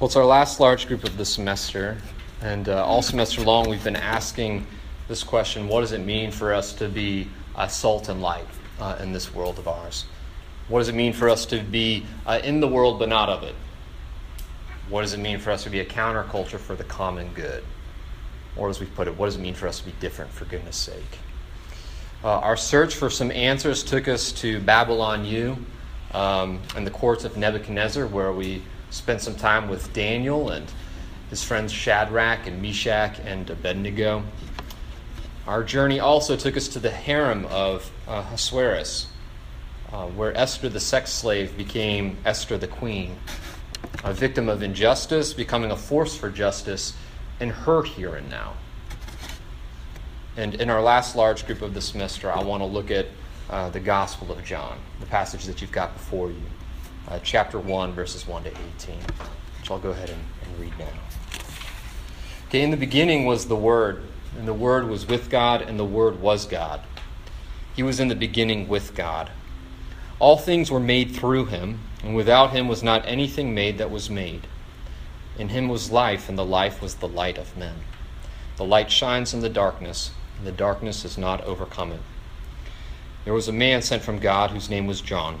Well, it's our last large group of the semester, and uh, all semester long we've been asking this question what does it mean for us to be uh, salt and light uh, in this world of ours? What does it mean for us to be uh, in the world but not of it? What does it mean for us to be a counterculture for the common good? Or, as we put it, what does it mean for us to be different for goodness sake? Uh, our search for some answers took us to Babylon U um, and the courts of Nebuchadnezzar, where we spent some time with Daniel and his friends Shadrach and Meshach and Abednego. Our journey also took us to the harem of uh, Ahasuerus, uh, where Esther the sex slave became Esther the queen, a victim of injustice, becoming a force for justice in her here and now. And in our last large group of the semester, I want to look at uh, the Gospel of John, the passage that you've got before you uh, chapter 1, verses 1 to 18, which I'll go ahead and, and read now. Okay, in the beginning was the Word, and the Word was with God, and the Word was God. He was in the beginning with God. All things were made through him, and without him was not anything made that was made. In him was life, and the life was the light of men. The light shines in the darkness, and the darkness has not overcome it. There was a man sent from God whose name was John.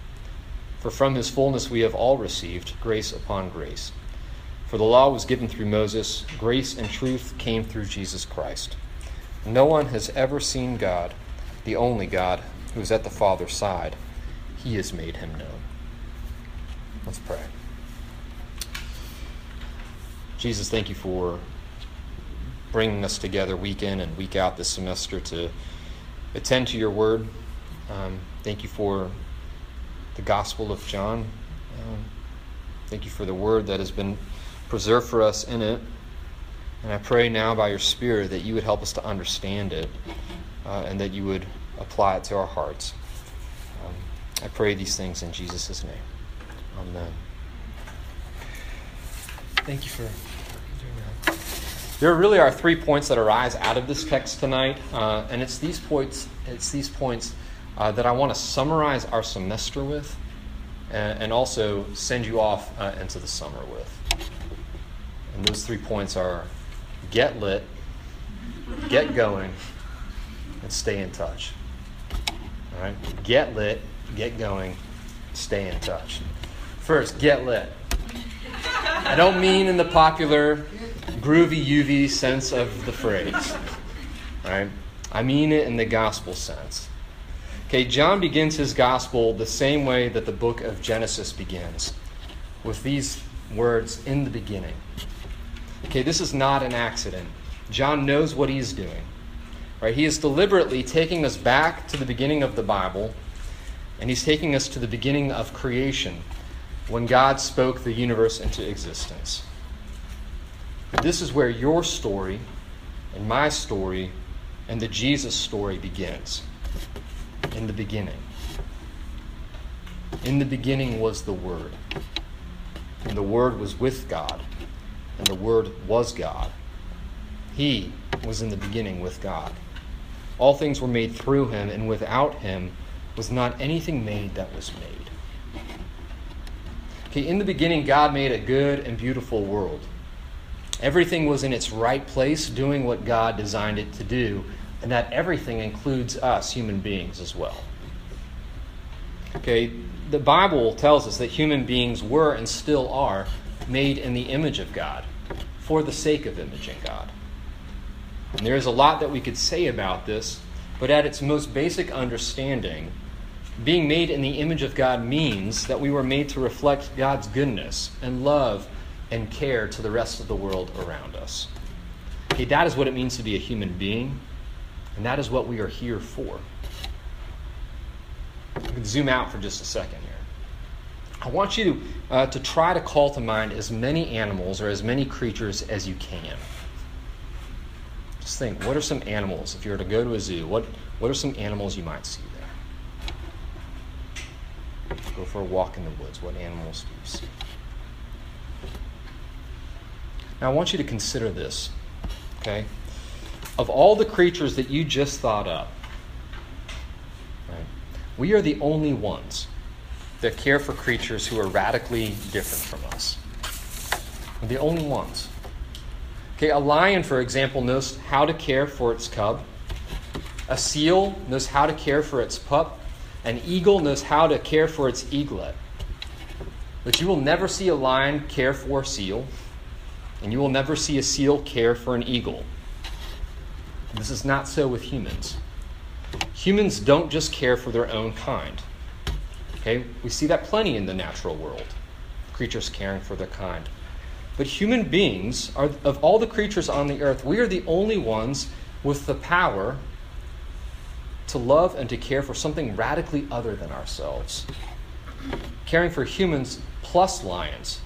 For from his fullness we have all received grace upon grace. For the law was given through Moses, grace and truth came through Jesus Christ. No one has ever seen God, the only God, who is at the Father's side. He has made him known. Let's pray. Jesus, thank you for bringing us together week in and week out this semester to attend to your word. Um, thank you for the Gospel of John. Um, thank you for the word that has been preserved for us in it. And I pray now by your Spirit that you would help us to understand it uh, and that you would apply it to our hearts. Um, I pray these things in Jesus' name. Amen. Thank you for doing that. There really are three points that arise out of this text tonight, uh, and it's these points. It's these points uh, that I want to summarize our semester with and, and also send you off uh, into the summer with. And those three points are get lit, get going, and stay in touch. All right? Get lit, get going, stay in touch. First, get lit. I don't mean in the popular groovy UV sense of the phrase. Right? I mean it in the gospel sense. Okay, John begins his gospel the same way that the book of Genesis begins, with these words in the beginning. Okay, this is not an accident. John knows what he's doing. Right? He is deliberately taking us back to the beginning of the Bible, and he's taking us to the beginning of creation, when God spoke the universe into existence. This is where your story and my story and the Jesus story begins in the beginning. In the beginning was the Word, and the Word was with God, and the Word was God. He was in the beginning with God. All things were made through him, and without him was not anything made that was made. Okay, in the beginning, God made a good and beautiful world. Everything was in its right place, doing what God designed it to do, and that everything includes us, human beings, as well. Okay, the Bible tells us that human beings were and still are made in the image of God for the sake of imaging God. And there is a lot that we could say about this, but at its most basic understanding, being made in the image of God means that we were made to reflect God's goodness and love and care to the rest of the world around us. Okay, that is what it means to be a human being, and that is what we are here for. Can zoom out for just a second here. I want you to, uh, to try to call to mind as many animals or as many creatures as you can. Just think, what are some animals, if you were to go to a zoo, what, what are some animals you might see there? Go for a walk in the woods. What animals do you see? Now, I want you to consider this, okay? Of all the creatures that you just thought up, right, we are the only ones that care for creatures who are radically different from us. We're the only ones. Okay, a lion, for example, knows how to care for its cub. A seal knows how to care for its pup. An eagle knows how to care for its eaglet. But you will never see a lion care for a seal, and you will never see a seal care for an eagle. This is not so with humans. Humans don't just care for their own kind. Okay, we see that plenty in the natural world. Creatures caring for their kind. But human beings are of all the creatures on the earth, we are the only ones with the power to love and to care for something radically other than ourselves. Caring for humans plus lions,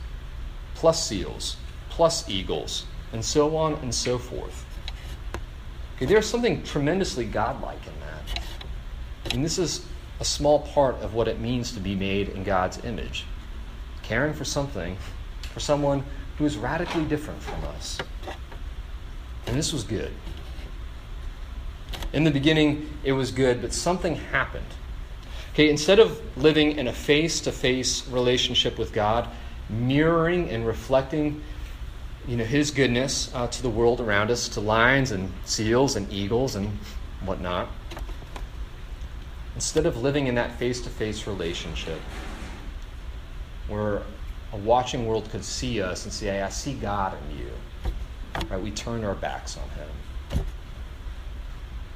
plus seals, plus eagles, and so on and so forth. Okay, there's something tremendously godlike in that. And this is a small part of what it means to be made in God's image. Caring for something, for someone who is radically different from us. And this was good. In the beginning, it was good, but something happened. Okay, instead of living in a face to face relationship with God, mirroring and reflecting you know, His goodness uh, to the world around us, to lions and seals and eagles and whatnot, instead of living in that face to face relationship where a watching world could see us and say, I see God in you, right, we turn our backs on Him.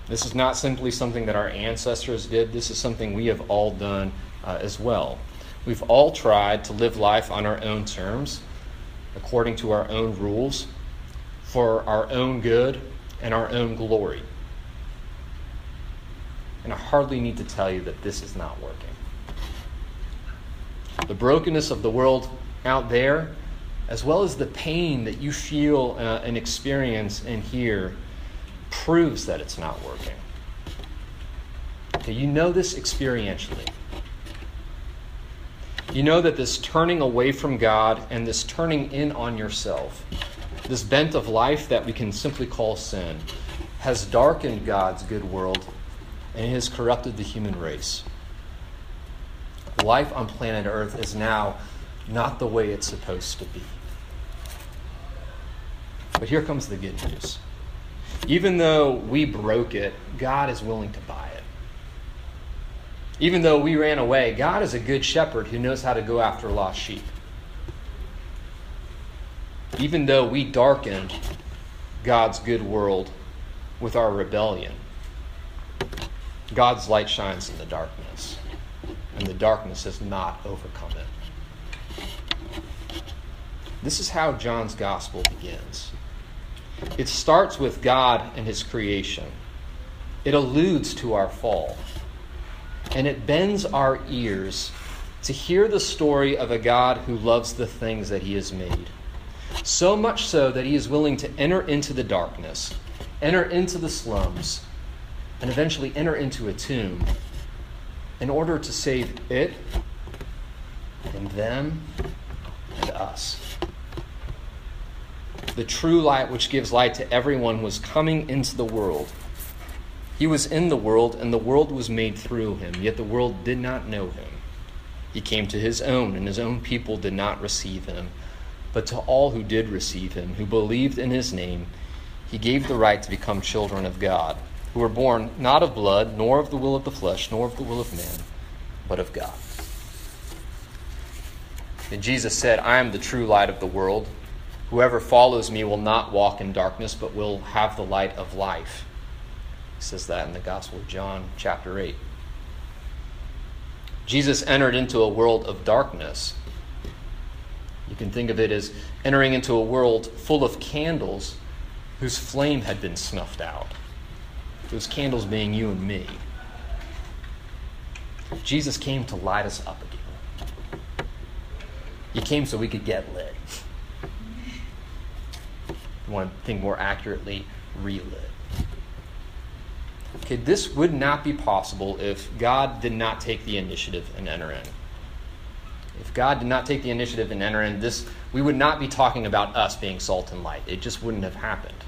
This is not simply something that our ancestors did, this is something we have all done uh, as well. We've all tried to live life on our own terms, according to our own rules, for our own good and our own glory. And I hardly need to tell you that this is not working. The brokenness of the world out there, as well as the pain that you feel uh, and experience and hear, proves that it's not working. Okay, you know this experientially. You know that this turning away from God and this turning in on yourself, this bent of life that we can simply call sin, has darkened God's good world and it has corrupted the human race. Life on planet Earth is now not the way it's supposed to be. But here comes the good news. Even though we broke it, God is willing to buy. Even though we ran away, God is a good shepherd who knows how to go after lost sheep. Even though we darkened God's good world with our rebellion, God's light shines in the darkness, and the darkness has not overcome it. This is how John's gospel begins. It starts with God and his creation. It alludes to our fall. And it bends our ears to hear the story of a God who loves the things that he has made. So much so that he is willing to enter into the darkness, enter into the slums, and eventually enter into a tomb in order to save it and them and us. The true light, which gives light to everyone, was coming into the world. He was in the world, and the world was made through him, yet the world did not know him. He came to his own, and his own people did not receive him. But to all who did receive him, who believed in his name, he gave the right to become children of God who were born not of blood, nor of the will of the flesh, nor of the will of man, but of God. And Jesus said, I am the true light of the world. Whoever follows me will not walk in darkness, but will have the light of life. Says that in the Gospel of John, chapter 8. Jesus entered into a world of darkness. You can think of it as entering into a world full of candles whose flame had been snuffed out. Those candles being you and me. Jesus came to light us up again. He came so we could get lit. You want to think more accurately, relit. Okay, this would not be possible if God did not take the initiative and enter in. If God did not take the initiative and enter in, this we would not be talking about us being salt and light. It just wouldn't have happened.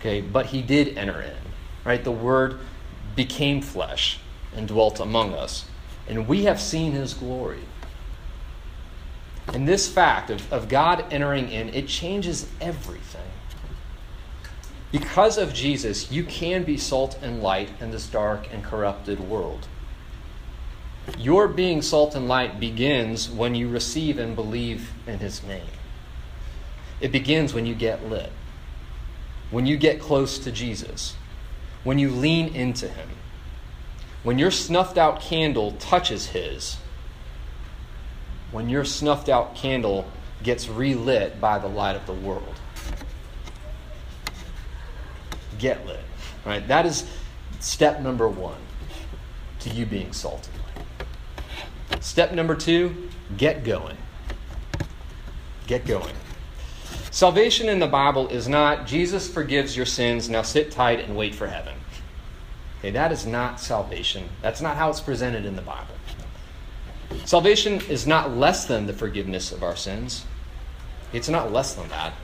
Okay, but he did enter in. Right? The word became flesh and dwelt among us. And we have seen his glory. And this fact of, of God entering in, it changes everything. Because of Jesus, you can be salt and light in this dark and corrupted world. Your being salt and light begins when you receive and believe in his name. It begins when you get lit, when you get close to Jesus, when you lean into him, when your snuffed out candle touches his, when your snuffed out candle gets relit by the light of the world. Get lit. Right? That is step number one to you being salty. Step number two, get going. Get going. Salvation in the Bible is not Jesus forgives your sins, now sit tight and wait for heaven. Okay, that is not salvation. That's not how it's presented in the Bible. Salvation is not less than the forgiveness of our sins. It's not less than that,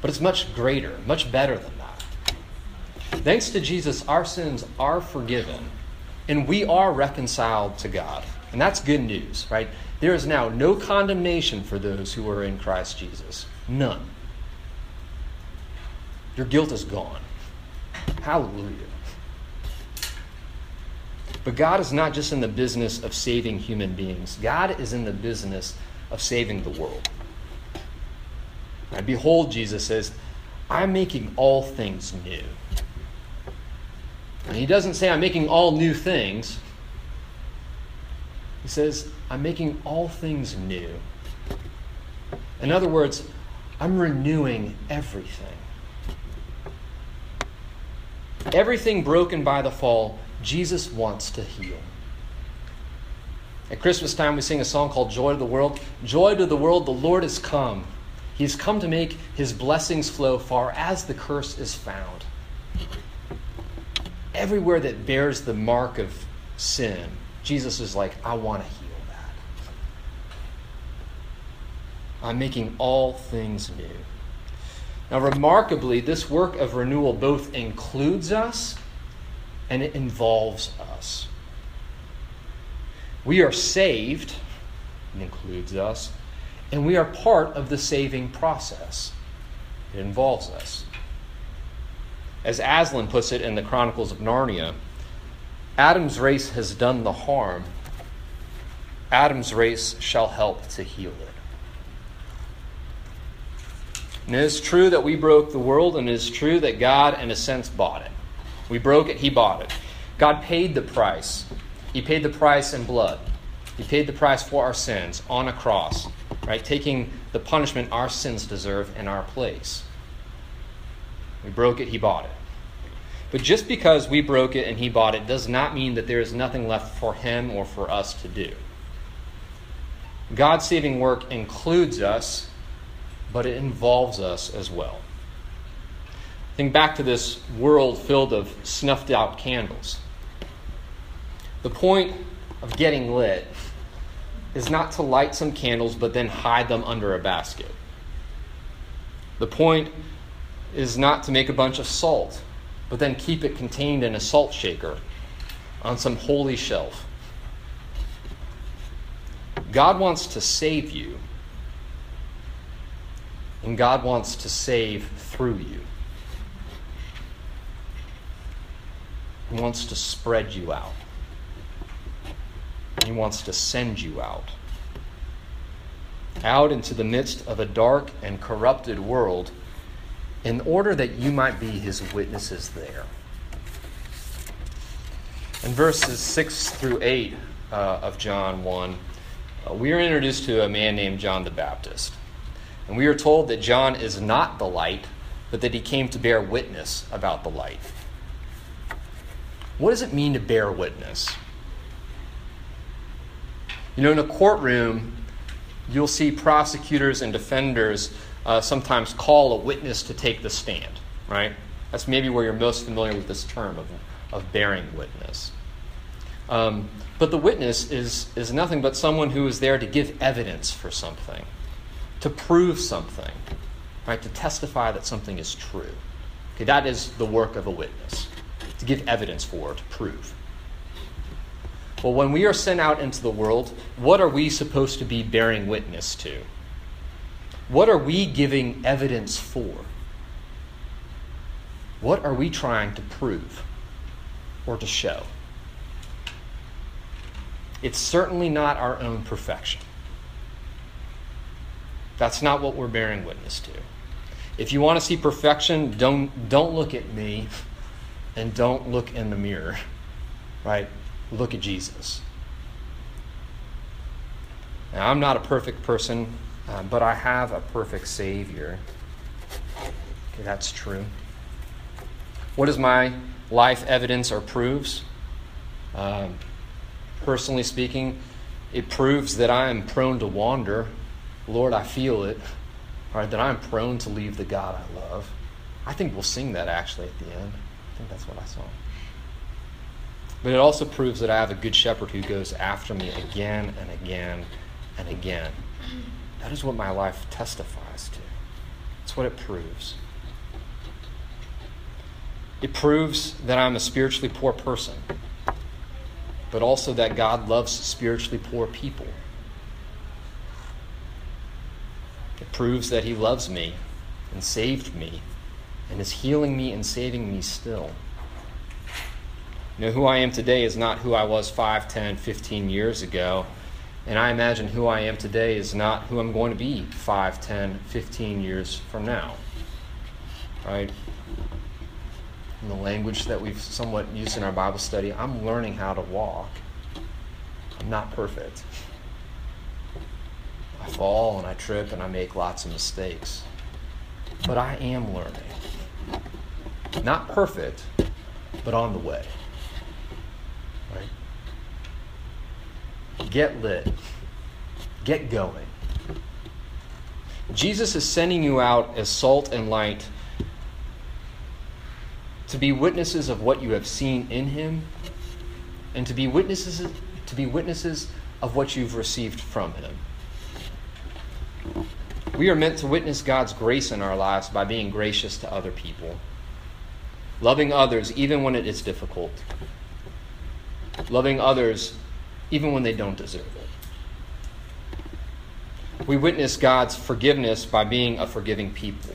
but it's much greater, much better than that. Thanks to Jesus, our sins are forgiven, and we are reconciled to God. And that's good news, right? There is now no condemnation for those who are in Christ Jesus. None. Your guilt is gone. Hallelujah. But God is not just in the business of saving human beings, God is in the business of saving the world. And behold, Jesus says, I'm making all things new. And he doesn't say, I'm making all new things. He says, I'm making all things new. In other words, I'm renewing everything. Everything broken by the fall, Jesus wants to heal. At Christmas time, we sing a song called Joy to the World. Joy to the world, the Lord has come. He's come to make his blessings flow far as the curse is found. Everywhere that bears the mark of sin, Jesus is like, I want to heal that. I'm making all things new. Now, remarkably, this work of renewal both includes us and it involves us. We are saved, it includes us, and we are part of the saving process. It involves us. As Aslan puts it in the Chronicles of Narnia, Adam's race has done the harm. Adam's race shall help to heal it. And it is true that we broke the world, and it is true that God, in a sense, bought it. We broke it, He bought it. God paid the price. He paid the price in blood. He paid the price for our sins on a cross, right? Taking the punishment our sins deserve in our place. We broke it, He bought it. But just because we broke it and He bought it does not mean that there is nothing left for Him or for us to do. God's saving work includes us, but it involves us as well. Think back to this world filled of snuffed out candles. The point of getting lit is not to light some candles but then hide them under a basket. The point is not to make a bunch of salt but then keep it contained in a salt shaker on some holy shelf. God wants to save you, and God wants to save through you. He wants to spread you out. He wants to send you out. out into the midst of a dark and corrupted world in order that you might be his witnesses there. In verses 6 through 8 uh, of John 1, uh, we are introduced to a man named John the Baptist. And we are told that John is not the light, but that he came to bear witness about the light. What does it mean to bear witness? You know, in a courtroom, you'll see prosecutors and defenders uh, sometimes call a witness to take the stand, right? That's maybe where you're most familiar with this term of, of bearing witness. Um, but the witness is, is nothing but someone who is there to give evidence for something, to prove something, right? To testify that something is true. Okay, that is the work of a witness, to give evidence for, to prove. Well, when we are sent out into the world, what are we supposed to be bearing witness to? What are we giving evidence for? What are we trying to prove or to show? It's certainly not our own perfection. That's not what we're bearing witness to. If you want to see perfection, don't, don't look at me and don't look in the mirror, right? Look at Jesus. Now, I'm not a perfect person, uh, but I have a perfect Savior. Okay, that's true. What is my life evidence or proves? Um, personally speaking, it proves that I am prone to wander. Lord, I feel it. All right, that I'm prone to leave the God I love. I think we'll sing that actually at the end. I think that's what I saw. But it also proves that I have a good shepherd who goes after me again and again and again. That is what my life testifies to. That's what it proves. It proves that I'm a spiritually poor person, but also that God loves spiritually poor people. It proves that He loves me and saved me and is healing me and saving me still. You know, who I am today is not who I was 5, 10, 15 years ago. And I imagine who I am today is not who I'm going to be 5, 10, 15 years from now. Right? In the language that we've somewhat used in our Bible study, I'm learning how to walk. I'm not perfect. I fall and I trip and I make lots of mistakes. But I am learning. Not perfect, but on the way. Get lit. Get going. Jesus is sending you out as salt and light to be witnesses of what you have seen in him and to be witnesses to be witnesses of what you've received from him. We are meant to witness God's grace in our lives by being gracious to other people, loving others even when it is difficult, loving others even when they don't deserve it. We witness God's forgiveness by being a forgiving people.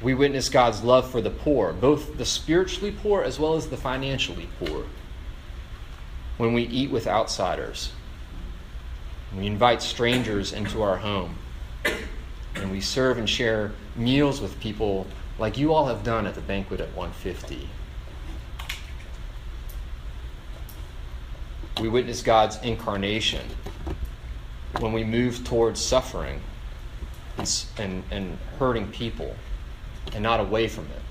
We witness God's love for the poor, both the spiritually poor as well as the financially poor. When we eat with outsiders, we invite strangers into our home, and we serve and share meals with people like you all have done at the banquet at 150. We witness God's incarnation when we move towards suffering and, and, and hurting people and not away from it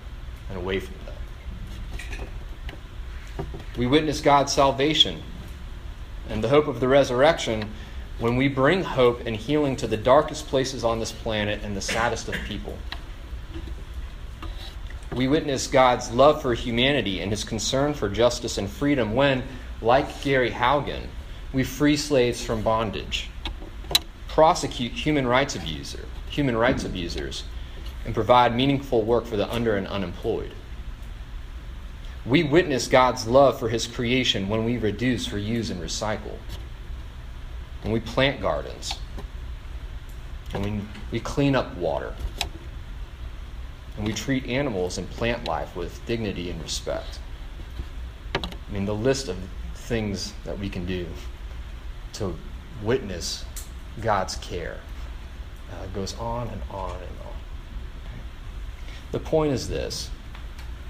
and away from them. We witness God's salvation and the hope of the resurrection when we bring hope and healing to the darkest places on this planet and the saddest of people. We witness God's love for humanity and his concern for justice and freedom when, like Gary Haugen, we free slaves from bondage, prosecute human rights abuser, human rights abusers, and provide meaningful work for the under and unemployed. We witness God's love for his creation when we reduce, reuse, and recycle. When we plant gardens. And we, we clean up water. And we treat animals and plant life with dignity and respect. I mean, the list of things that we can do to witness God's care. Uh, it goes on and on and on. The point is this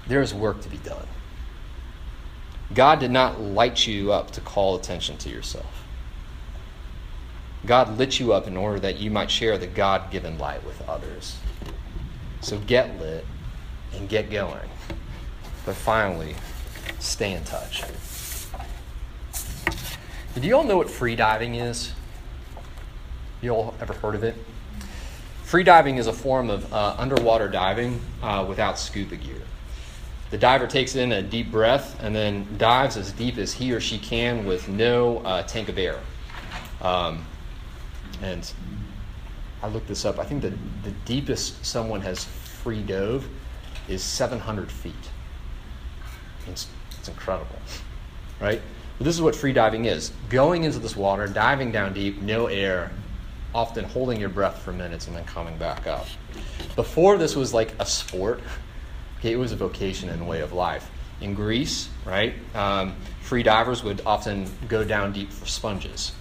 there is work to be done. God did not light you up to call attention to yourself. God lit you up in order that you might share the God given light with others. So get lit and get going. But finally, stay in touch. Do you all know what free diving is? You all ever heard of it? Free diving is a form of uh, underwater diving uh, without scuba gear. The diver takes in a deep breath and then dives as deep as he or she can with no uh, tank of air. Um, and I looked this up. I think the, the deepest someone has free dove is 700 feet. It's, it's incredible, right? But this is what free diving is going into this water, diving down deep, no air, often holding your breath for minutes and then coming back up. Before this was like a sport, okay, it was a vocation and way of life. In Greece, right, um, free divers would often go down deep for sponges.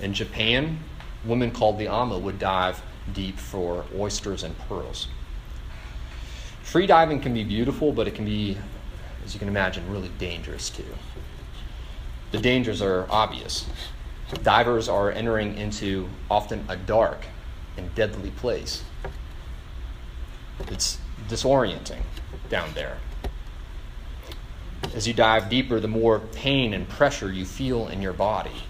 In Japan, women called the ama would dive deep for oysters and pearls. Free diving can be beautiful, but it can be, as you can imagine, really dangerous too. The dangers are obvious. Divers are entering into often a dark and deadly place. It's disorienting down there. As you dive deeper, the more pain and pressure you feel in your body.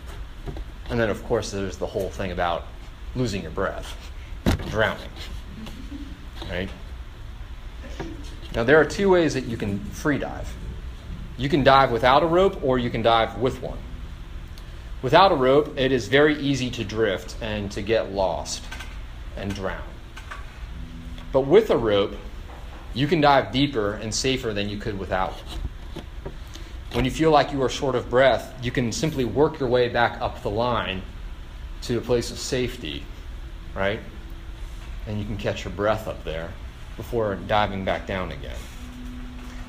And then, of course, there's the whole thing about losing your breath, drowning. Right? Now, there are two ways that you can free dive. You can dive without a rope, or you can dive with one. Without a rope, it is very easy to drift and to get lost and drown. But with a rope, you can dive deeper and safer than you could without. When you feel like you are short of breath, you can simply work your way back up the line to a place of safety, right? And you can catch your breath up there before diving back down again.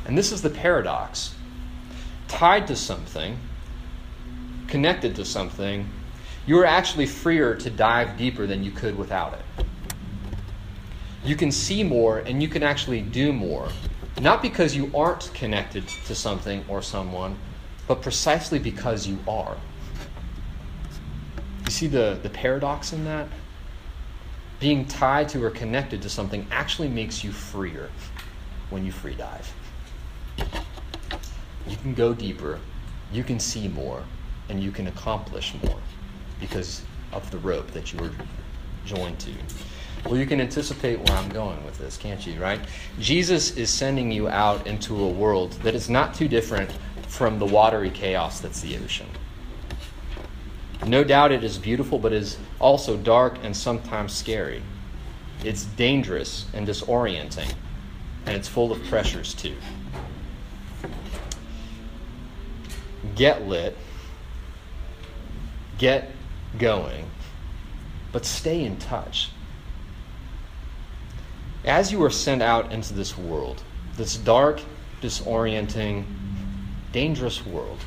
And this is the paradox. Tied to something, connected to something, you are actually freer to dive deeper than you could without it. You can see more and you can actually do more not because you aren't connected to something or someone, but precisely because you are. You see the, the paradox in that? Being tied to or connected to something actually makes you freer when you free dive. You can go deeper, you can see more, and you can accomplish more because of the rope that you were joined to. Well, you can anticipate where I'm going with this, can't you, right? Jesus is sending you out into a world that is not too different from the watery chaos that's the ocean. No doubt it is beautiful, but is also dark and sometimes scary. It's dangerous and disorienting, and it's full of pressures too. Get lit, get going, but stay in touch as you are sent out into this world, this dark, disorienting, dangerous world,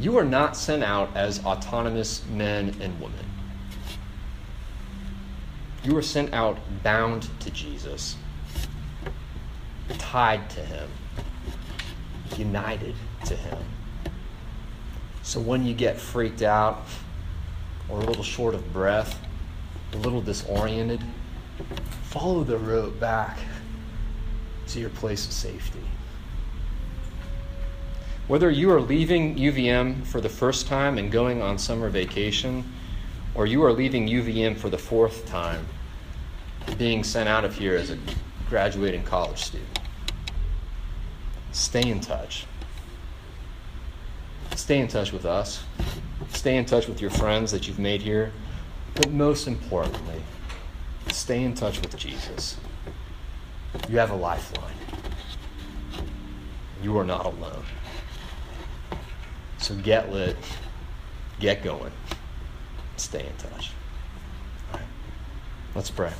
you are not sent out as autonomous men and women. You are sent out bound to Jesus, tied to Him, united to Him. So when you get freaked out, or a little short of breath, a little disoriented, follow the rope back to your place of safety. Whether you are leaving UVM for the first time and going on summer vacation, or you are leaving UVM for the fourth time, being sent out of here as a graduating college student, stay in touch. Stay in touch with us. Stay in touch with your friends that you've made here. But most importantly, Stay in touch with Jesus. You have a lifeline. You are not alone. So get lit, get going, stay in touch. All right. Let's pray.